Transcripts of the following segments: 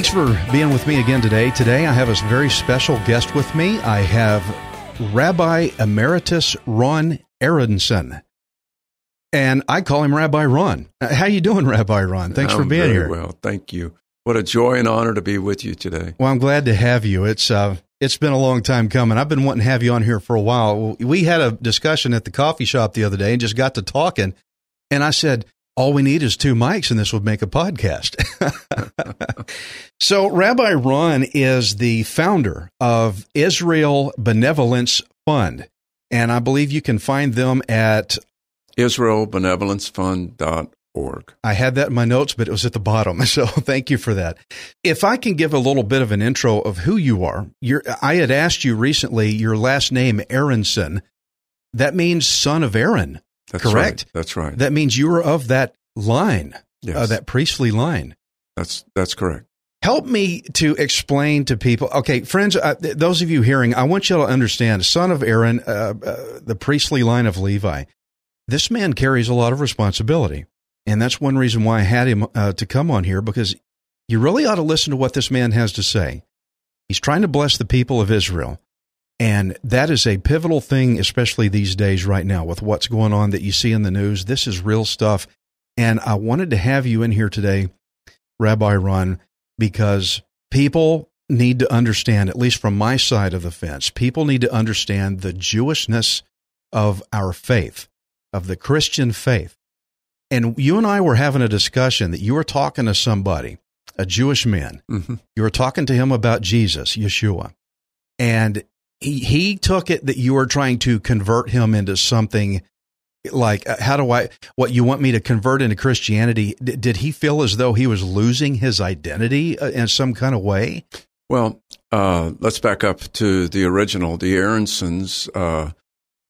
thanks for being with me again today. Today I have a very special guest with me. I have Rabbi Emeritus Ron Aronson. And I call him Rabbi Ron. Uh, How you doing, Rabbi Ron? Thanks for I'm being very here. Well, thank you. What a joy and honor to be with you today. Well, I'm glad to have you. It's uh, it's been a long time coming. I've been wanting to have you on here for a while. We had a discussion at the coffee shop the other day and just got to talking, and I said, "All we need is two mics, and this would make a podcast." so, Rabbi Ron is the founder of Israel Benevolence Fund, and I believe you can find them at IsraelBenevolenceFund.org. I had that in my notes, but it was at the bottom. So thank you for that. If I can give a little bit of an intro of who you are, you're, I had asked you recently your last name, Aronson. That means son of Aaron, That's correct? Right. That's right. That means you are of that line, yes, uh, that priestly line. that's that's correct. Help me to explain to people. Okay, friends, uh, th- those of you hearing, I want you to understand son of Aaron, uh, uh, the priestly line of Levi. This man carries a lot of responsibility. And that's one reason why I had him uh, to come on here because you really ought to listen to what this man has to say. He's trying to bless the people of Israel. And that is a pivotal thing, especially these days right now with what's going on that you see in the news. This is real stuff. And I wanted to have you in here today, Rabbi Ron, because people need to understand, at least from my side of the fence, people need to understand the Jewishness of our faith, of the Christian faith. And you and I were having a discussion that you were talking to somebody, a Jewish man. hmm You were talking to him about Jesus, Yeshua. And he, he took it that you were trying to convert him into something like, uh, how do I, what you want me to convert into Christianity? D- did he feel as though he was losing his identity uh, in some kind of way? Well, uh, let's back up to the original. The Aronsons uh,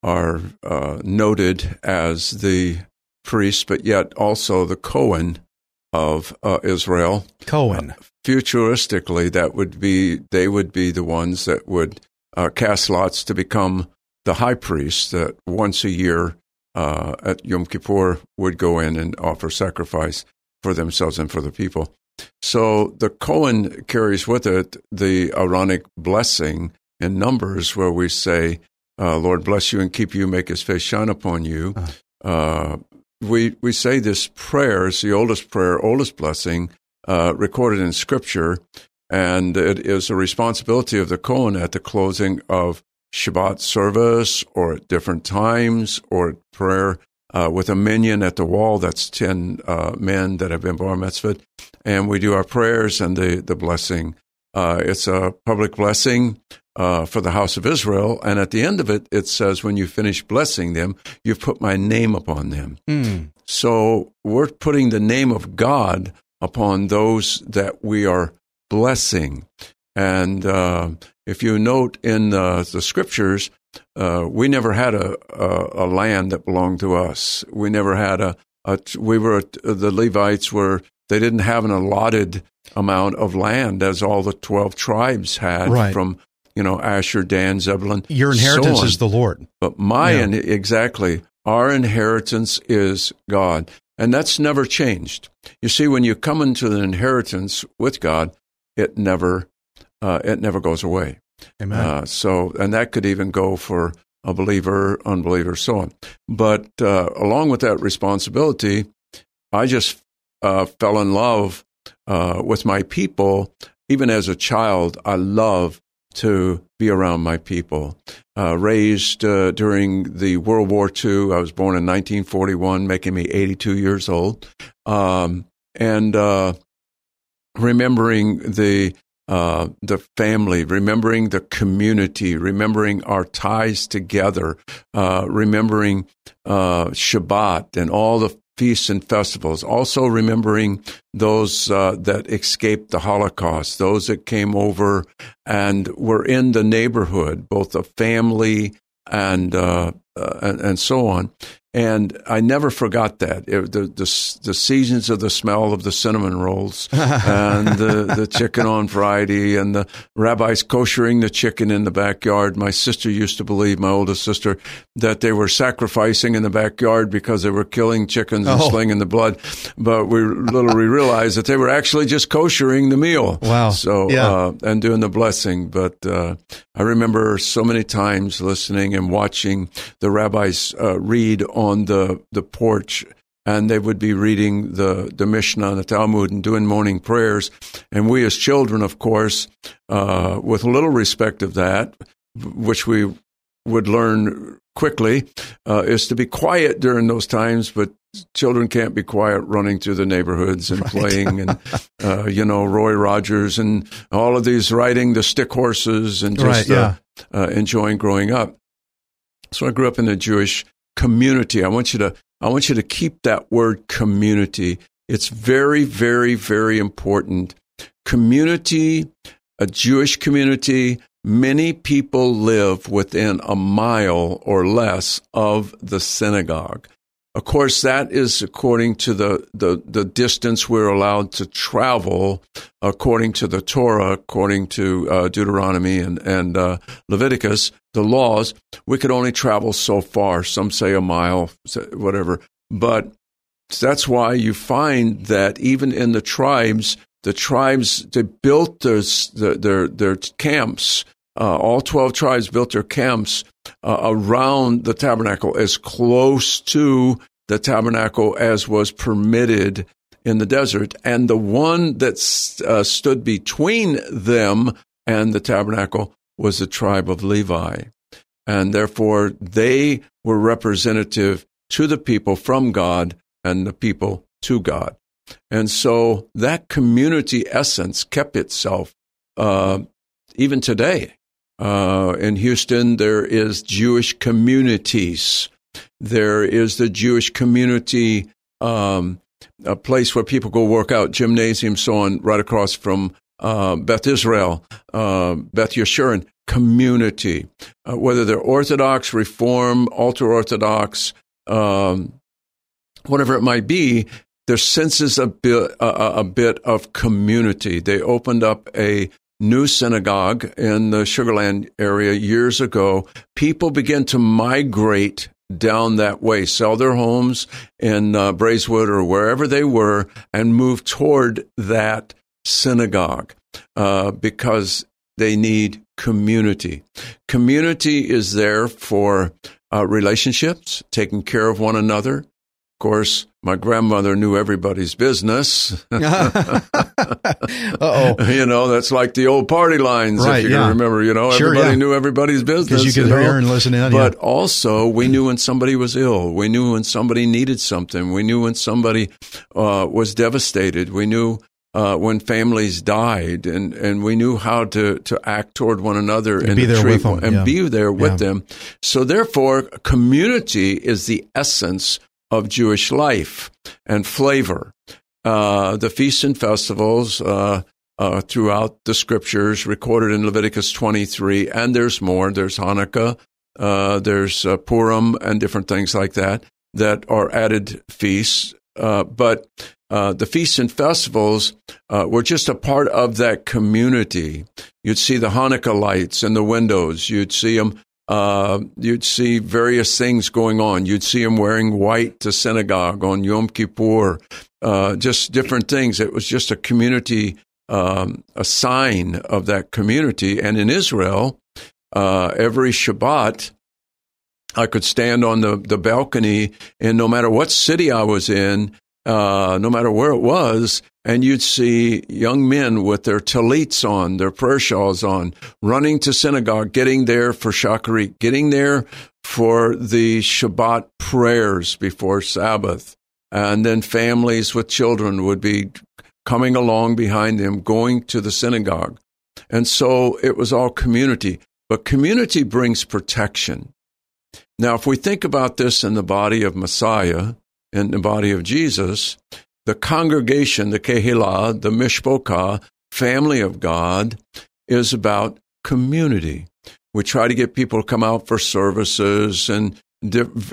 are uh, noted as the priest, but yet also the Cohen of uh, Israel. Cohen. futuristically, that would be they would be the ones that would uh, cast lots to become the high priest that once a year uh, at Yom Kippur would go in and offer sacrifice for themselves and for the people. So the Cohen carries with it the Aaronic blessing in Numbers, where we say, uh, "Lord bless you and keep you, make His face shine upon you." Uh, we we say this prayer is the oldest prayer, oldest blessing uh, recorded in Scripture, and it is a responsibility of the Kohen at the closing of Shabbat service or at different times or at prayer uh, with a minyan at the wall. That's 10 uh, men that have been bar mitzvahed. And we do our prayers and the, the blessing. Uh, it's a public blessing uh, for the house of Israel. And at the end of it, it says, when you finish blessing them, you've put my name upon them. Mm. So we're putting the name of God upon those that we are blessing. And uh, if you note in uh, the scriptures, uh, we never had a, a, a land that belonged to us. We never had a, a we were the Levites were they didn't have an allotted amount of land as all the twelve tribes had Right. from you know Asher, Dan, Zebulun. Your inheritance on. is the Lord. But my Yeah. in- exactly, our inheritance is God, and that's never changed. You see, when you come into an inheritance with God, it never uh, it never goes away. Amen. Uh, so, and that could even go for a believer, unbeliever, so on. But uh, along with that responsibility, I just uh, fell in love uh, with my people. Even as a child, I love to be around my people. Uh, raised uh, during the World War II. I was born in 1941, making me 82 years old. Um, and uh, remembering the uh, the family, remembering the community, remembering our ties together, uh, remembering uh, Shabbat and all the feasts and festivals. Also remembering those uh, that escaped the Holocaust, those that came over and were in the neighborhood, both a family and, uh, uh, and and so on. And I never forgot that it, the, the, the seasons of the smell of the cinnamon rolls and the, the chicken on Friday and the rabbis koshering the chicken in the backyard. My sister used to believe, my oldest sister, that they were sacrificing in the backyard because they were killing chickens and Oh. slinging the blood. But we little we realized that they were actually just koshering the meal. Wow. So Yeah. uh, and doing the blessing. But uh, I remember so many times listening and watching the rabbis uh, read on the the porch. And they would be reading the, the Mishnah and the Talmud and doing morning prayers. And we as children, of course, uh, with little respect of that, which we would learn quickly, uh, is to be quiet during those times, but children can't be quiet running through the neighborhoods and playing and, uh, you know, Roy Rogers and all of these riding the stick horses and just Right, yeah. uh, uh, enjoying growing up. So I grew up in a Jewish community. I want you to, I want you to keep that word community. It's very, very, very important. Community, a Jewish community, many people live within a mile or less of the synagogue. Of course, that is according to the, the, the distance we're allowed to travel, according to the Torah, according to uh, Deuteronomy and, and uh, Leviticus, the laws. We could only travel so far. Some say a mile, whatever. But that's why you find that even in the tribes, the tribes they built their their their camps. Uh, all twelve tribes built their camps uh, around the tabernacle as close to the tabernacle as was permitted in the desert, and the one that uh, stood between them and the tabernacle was the tribe of Levi, and therefore they were representative to the people from God and the people to God. And so that community essence kept itself uh, even today. Uh, in Houston, there is Jewish communities. There is the Jewish community, um, a place where people go work out, gymnasium, so on, right across from uh, Beth Israel, uh, Beth Yeshurun community. Uh, whether they're Orthodox, Reform, ultra Orthodox, um, whatever it might be, there senses a bit, a, a bit of community. They opened up a new synagogue in the Sugarland area years ago. People began to migrate down that way, sell their homes in uh, Braeswood or wherever they were, and move toward that synagogue uh, because they need community. Community is there for uh, relationships, taking care of one another. Of course, my grandmother knew everybody's business. Uh oh. you know, that's like the old party lines, Right, if you yeah. can remember. You know, Sure, everybody yeah. knew everybody's business. Because you could know? hear and listen in. But yeah. also, we knew when somebody was ill. We knew when somebody needed something. We knew when somebody uh, was devastated. We knew uh, when families died, and, and we knew how to, to act toward one another And and, be there treat with them, and yeah. be there with Yeah. them. So, therefore, community is the essence of Jewish life and flavor. Uh, the feasts and festivals uh, uh, throughout the scriptures recorded in Leviticus 23, and there's more. There's Hanukkah, uh, there's uh, Purim, and different things like that that are added feasts. Uh, but uh, the feasts and festivals uh, were just a part of that community. You'd see the Hanukkah lights in the windows. You'd see them. Uh, you'd see various things going on. You'd see them wearing white to synagogue on Yom Kippur. Uh, just different things. It was just a community, um, a sign of that community. And in Israel, uh, every Shabbat, I could stand on the, the balcony, and no matter what city I was in, uh, no matter where it was, and you'd see young men with their tallits on, their prayer shawls on, running to synagogue, getting there for shacharit, getting there for the Shabbat prayers before Sabbath. And then families with children would be coming along behind them, going to the synagogue. And so it was all community. But community brings protection. Now, if we think about this in the body of Messiah, in the body of Jesus, the congregation, the Kehillah, the Mishpocha, family of God, is about community. We try to get people to come out for services and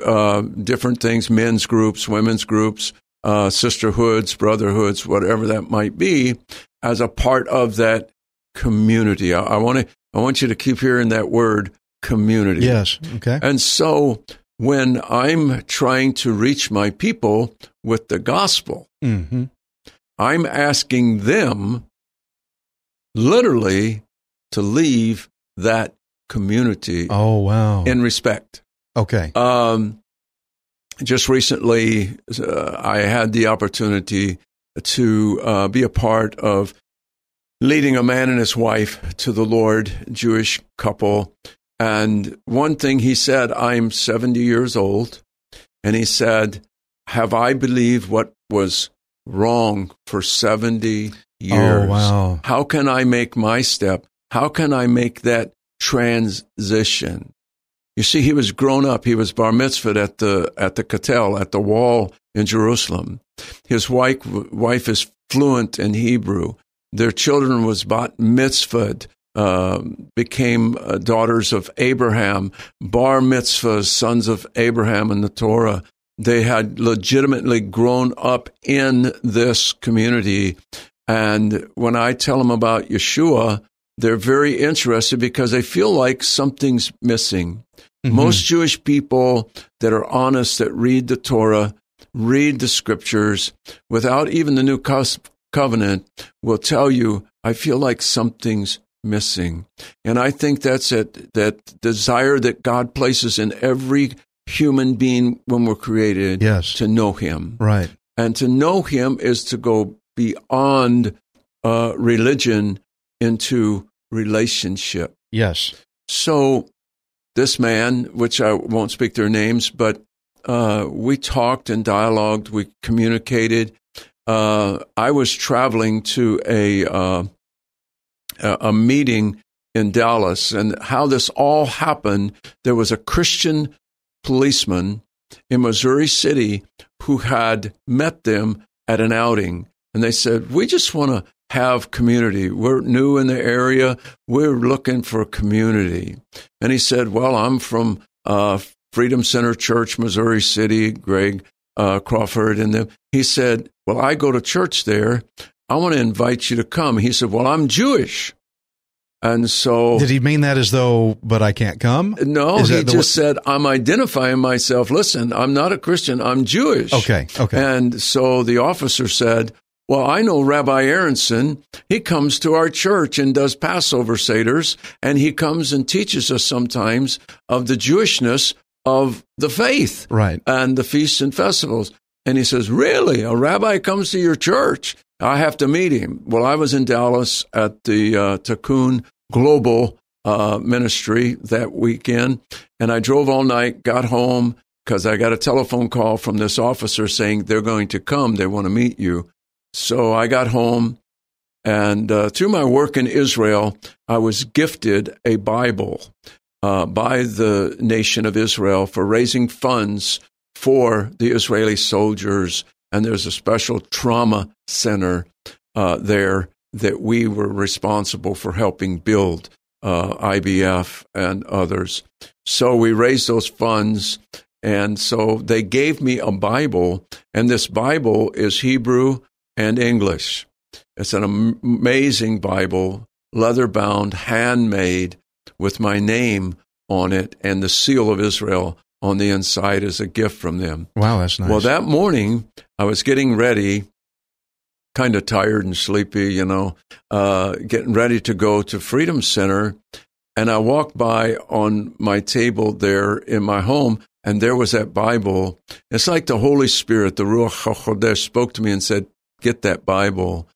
uh, different things, men's groups, women's groups, uh, sisterhoods, brotherhoods, whatever that might be, as a part of that community. I, I want to, I want you to keep hearing that word community. Yes. Okay. And so when I'm trying to reach my people with the gospel, Mm-hmm. I'm asking them literally to leave that community Oh wow. in respect. okay. Um, just recently, uh, I had the opportunity to uh, be a part of leading a man and his wife to the Lord, Jewish couple. And one thing he said, I'm 70 years old. And he said, Have I believed what was wrong for 70 years? Oh wow. How can I make my step? How can I make that transition? You see, he was grown up. He was bar mitzvahed at the at the Kotel, at the wall in Jerusalem. His wife wife is fluent in Hebrew. Their children was bat mitzvahed, uh, became uh, daughters of Abraham, bar mitzvahs, sons of Abraham in the Torah. They had legitimately grown up in this community. And when I tell them about Yeshua, they're very interested because they feel like something's missing. Mm-hmm. Most Jewish people that are honest, that read the Torah, read the scriptures without even the new covenant, will tell you, I feel like something's missing. And I think that's it, that desire that God places in every human being when we're created Yes. to know Him. Right. And to know Him is to go beyond uh, religion into relationship. Yes. So, this man, which I won't speak their names, but uh, we talked and dialogued, we communicated. Uh, I was traveling to a uh, a meeting in Dallas, and how this all happened. There was a Christian policeman in Missouri City who had met them at an outing, and they said, "We just want to have community. We're new in the area. We're looking for community." And he said, "Well, I'm from uh, Freedom Center Church, Missouri City, Greg uh, Crawford, and them." He said, "Well, I go to church there. I want to invite you to come." He said, "Well, I'm Jewish." And so Did he mean that as though, but I can't come? no, Is he just said, I'm identifying myself. Listen, I'm not a Christian, I'm Jewish. Okay. Okay. And so the officer said, Well, I know Rabbi Aronson. He comes to our church and does Passover Seders, and he comes and teaches us sometimes of the Jewishness of the faith right. and the feasts and festivals. And he says, Really? A rabbi comes to your church? I have to meet him. Well, I was in Dallas at the uh, Global uh, Ministry that weekend, and I drove all night, got home because I got a telephone call from this officer saying they're going to come, they want to meet you. So I got home, and uh, through my work in Israel, I was gifted a Bible uh, by the nation of Israel for raising funds for the Israeli soldiers. And there's a special trauma center uh, there that we were responsible for helping build, uh, IBF and others. So we raised those funds. And so they gave me a Bible, and this Bible is Hebrew and English. It's an amazing Bible, leather bound, handmade, with my name on it and the seal of Israel on the inside as a gift from them. Wow, that's nice. Well, that morning, I was getting ready, kind of tired and sleepy, you know, uh, getting ready to go to Freedom Center. And I walked by on my table there in my home, and there was that Bible. It's like the Holy Spirit, the Ruach HaKodesh, spoke to me and said, "Get that Bible,"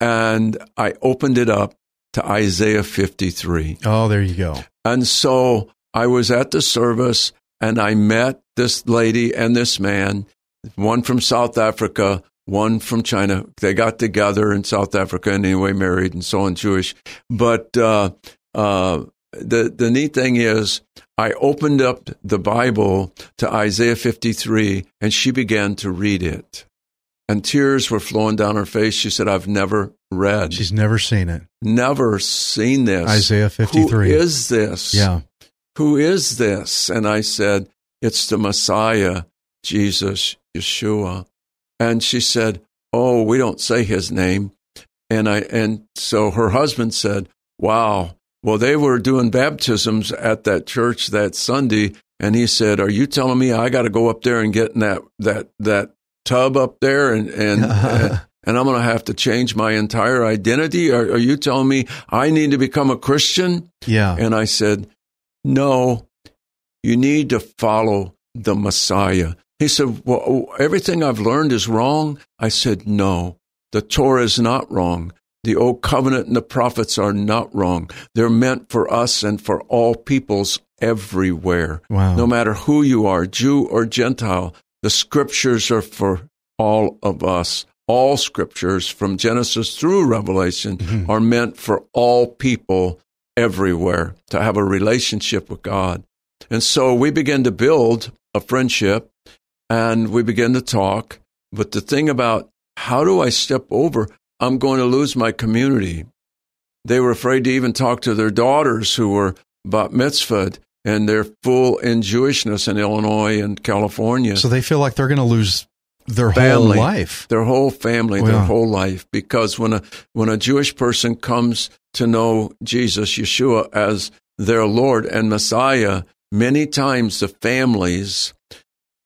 and I opened it up to Isaiah 53. Oh, there you go. And so I was at the service and I met this lady and this man, one from South Africa, one from China. They got together in South Africa and anyway married and so on, Jewish. But uh, uh, the the neat thing is, I opened up the Bible to Isaiah 53, and she began to read it, and tears were flowing down her face. She said, "I've never read, She's never seen it. never seen this. Isaiah 53. Who is this? Yeah. Who is this?" And I said, "It's the Messiah, Jesus, Yeshua." And she said, "Oh, we don't say his name." And I and so her husband said, "Wow, well, they were doing baptisms at that church that Sunday, and he said, "Are you telling me I got to go up there and get in that that that tub up there and and and, and I'm going to have to change my entire identity? Are, are you telling me I need to become a Christian?" Yeah. And I said, "No, you need to follow the Messiah." He said, "Well, everything I've learned is wrong." I said, "No, the Torah is not wrong." The Old Covenant and the prophets are not wrong. They're meant for us and for all peoples everywhere. Wow. No matter who you are, Jew or Gentile, the scriptures are for all of us. All scriptures from Genesis through Revelation Mhm. are meant for all people everywhere to have a relationship with God. And so we begin to build a friendship and we begin to talk. But the thing about how do I step over? I'm going to lose my community. They were afraid to even talk to their daughters who were bat mitzvahed and they're full in Jewishness in Illinois and California. So they feel like they're going to lose their Family. whole life. their whole family, their whole life. Because when a when a Jewish person comes to know Jesus, Yeshua, as their Lord and Messiah, many times the families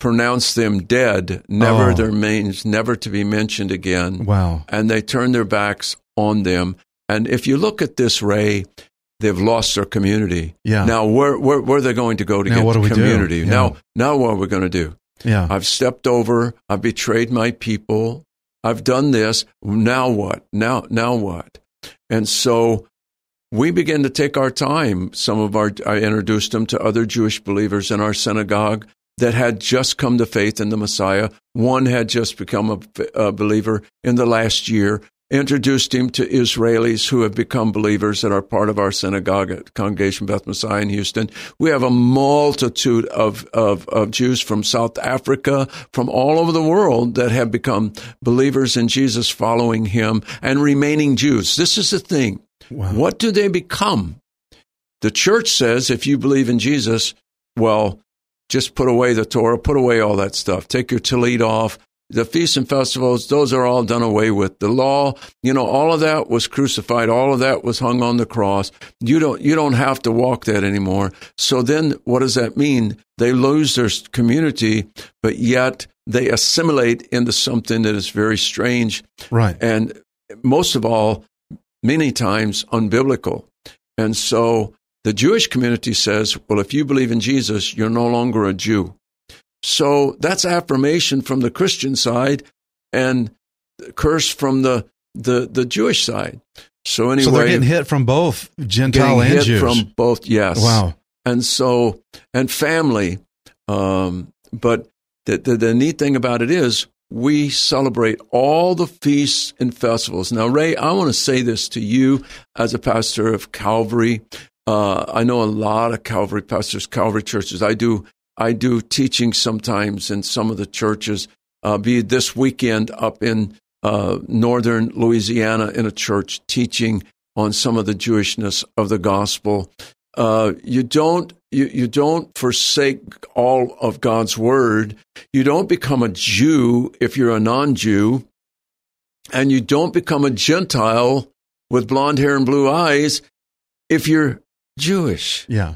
pronounce them dead, never Oh. their names never to be mentioned again, Wow. and they turn their backs on them. And if you look at this, Ray, they've lost their community. Yeah. Now, where where, where are they going to go to Now get what do? community? Yeah. Now, now what are we going to do? Yeah. I've stepped over. I've betrayed my people. I've done this. Now what? Now, now what? And so we began to take our time. Some of our, I introduced them to other Jewish believers in our synagogue that had just come to faith in the Messiah. One had just become a, a believer in the last year. Introduced him to Israelis who have become believers that are part of our synagogue at Congregation Beth Messiah in Houston. We have a multitude of, of, of Jews from South Africa, from all over the world that have become believers in Jesus, following him and remaining Jews. This is the thing. Wow. What do they become? The church says if you believe in Jesus, well, just put away the Torah, put away all that stuff. Take your tallit off. The feasts and festivals, those are all done away with. The law, you know, all of that was crucified. All of that was hung on the cross. You don't, you don't have to walk that anymore. So then what does that mean? They lose their community, but yet they assimilate into something that is very strange Right. and most of all, many times unbiblical. And so the Jewish community says, well, if you believe in Jesus, you're no longer a Jew. So that's affirmation from the Christian side and curse from the, the, the Jewish side. So anyway, so they're getting hit from both Gentile and hit Jews. from both, yes wow. and so and family um, but the, the, the neat thing about it is we celebrate all the feasts and festivals now ray i want to say this to you as a pastor of calvary uh, i know a lot of calvary pastors calvary churches i do i do teaching sometimes in some of the churches uh, be this weekend up in uh, northern louisiana in a church teaching on some of the jewishness of the gospel uh, you don't you, you don't forsake all of God's word. You don't become a Jew if you're a non-Jew, and you don't become a Gentile with blonde hair and blue eyes if you're Jewish. Yeah.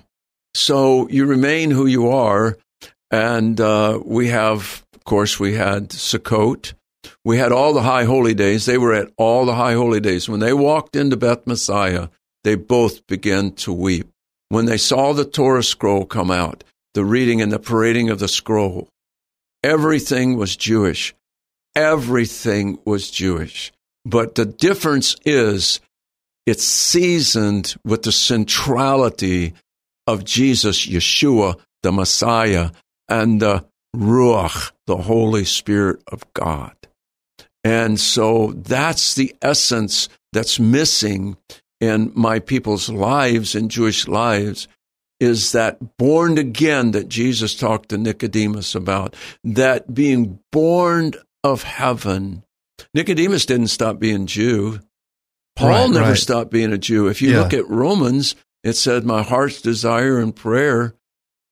So you remain who you are, and uh, we have, of course, we had Sukkot. We had all the high holy days. They were at all the high holy days. When they walked into Beth Messiah, they both began to weep when they saw the Torah scroll come out, the reading and the parading of the scroll. Everything was Jewish. Everything was Jewish. But the difference is it's seasoned with the centrality of Jesus, Yeshua, the Messiah, and the Ruach, the Holy Spirit of God. And so that's the essence that's missing in my people's lives, in Jewish lives, is that born again that Jesus talked to Nicodemus about, that being born of heaven. Nicodemus didn't stop being Jew. Paul Right, never right. stopped being a Jew. If you Yeah. look at Romans, it said, My heart's desire and prayer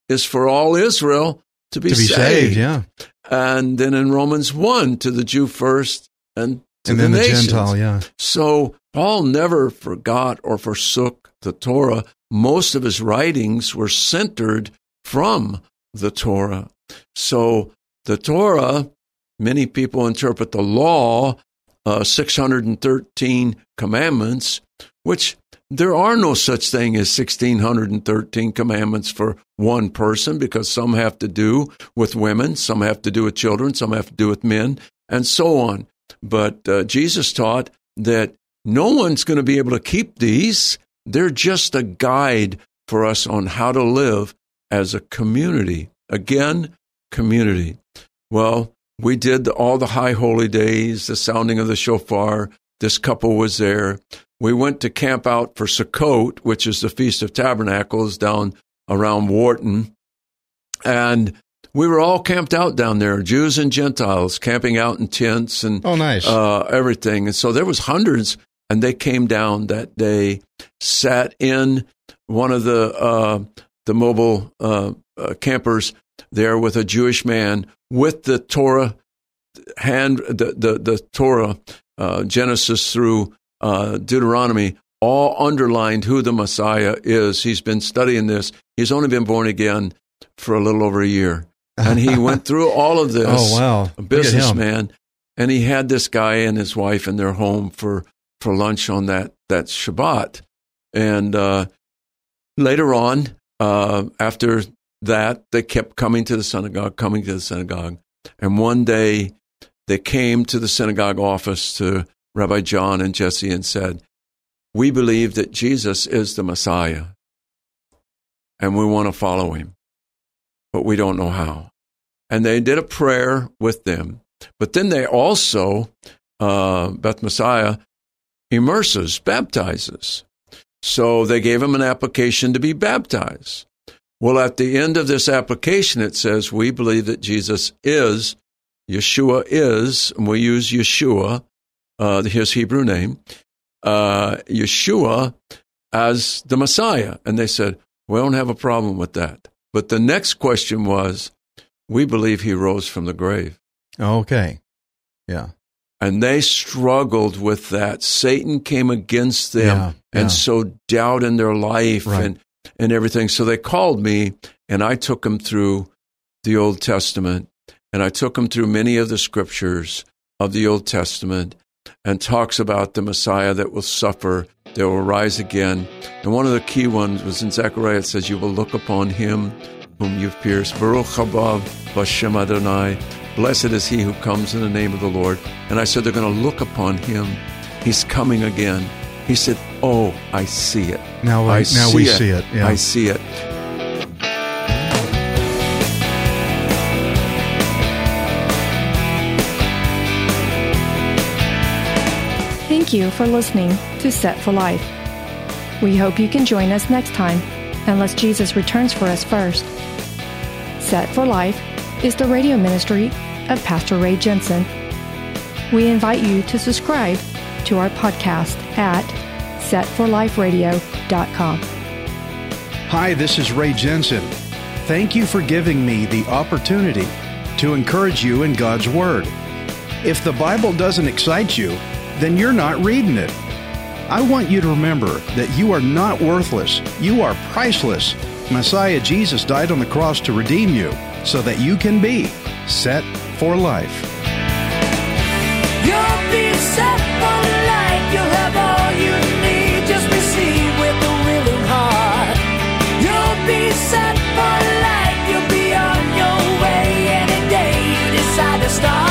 is for all Israel to be, to be saved, yeah. And then in Romans 1, to the Jew first and to And the then the. Gentile, yeah. So Paul never forgot or forsook the Torah. Most of his writings were centered from the Torah. So the Torah, many people interpret the law, uh, 613 commandments, which there are no such thing as 1613 commandments for one person because some have to do with women, some have to do with children, some have to do with men, and so on. But uh, Jesus taught that no one's going to be able to keep these. They're just a guide for us on how to live as a community. Again, community. Well, we did all the high holy days, the sounding of the shofar. This couple was there. We went to camp out for Sukkot, which is the Feast of Tabernacles down around Wharton. And we were all camped out down there, Jews and Gentiles, camping out in tents and Oh, nice. uh, everything. And so there was hundreds, and they came down that day, sat in one of the uh, the mobile uh, uh, campers there with a Jewish man with the Torah hand, the the, the Torah, uh, Genesis through uh, Deuteronomy, all underlined who the Messiah is. He's been studying this. He's only been born again for a little over a year, and he went through all of this oh, wow. a Look at him. businessman, and he had this guy and his wife in their home for for lunch on that that Shabbat, and uh, later on, uh, after that, they kept coming to the synagogue, coming to the synagogue, and one day they came to the synagogue office to Rabbi John and Jesse and said, "We believe that Jesus is the Messiah, and we want to follow him, but we don't know how." and they did a prayer with them. But then they also, uh, Beth Messiah, immerses, baptizes. So they gave him an application to be baptized. Well, at the end of this application, it says, We believe that Jesus is, Yeshua is, and we use Yeshua, uh, his Hebrew name, uh, Yeshua as the Messiah. And they said, We don't have a problem with that. But the next question was, we believe he rose from the grave. Okay. Yeah. And they struggled with that. Satan came against them Yeah, and yeah. sowed doubt in their life Right. and, and everything. So they called me and I took them through the Old Testament and I took them through many of the scriptures of the Old Testament and talks about the Messiah that will suffer, that will rise again. And one of the key ones was in Zechariah, it says, You will look upon him whom you've pierced. Baruch haba Bashem Adonai. Blessed is he who comes in the name of the Lord. And I said, They're going to look upon him. He's coming again. He said, Oh, I see it. Now we- I now we see it, yeah. I see it. Thank you for listening to Set for Life. We hope you can join us next time, unless Jesus returns for us first. Set for Life is the radio ministry of Pastor Ray Jensen. We invite you to subscribe to our podcast at setforliferadio.com. Hi, this is Ray Jensen. Thank you for giving me the opportunity to encourage you in God's Word. If the Bible doesn't excite you, then you're not reading it. I want you to remember that you are not worthless. You are priceless. Messiah Jesus died on the cross to redeem you so that you can be set for life. You'll be set for set for life. You'll be on your way any day you decide to start.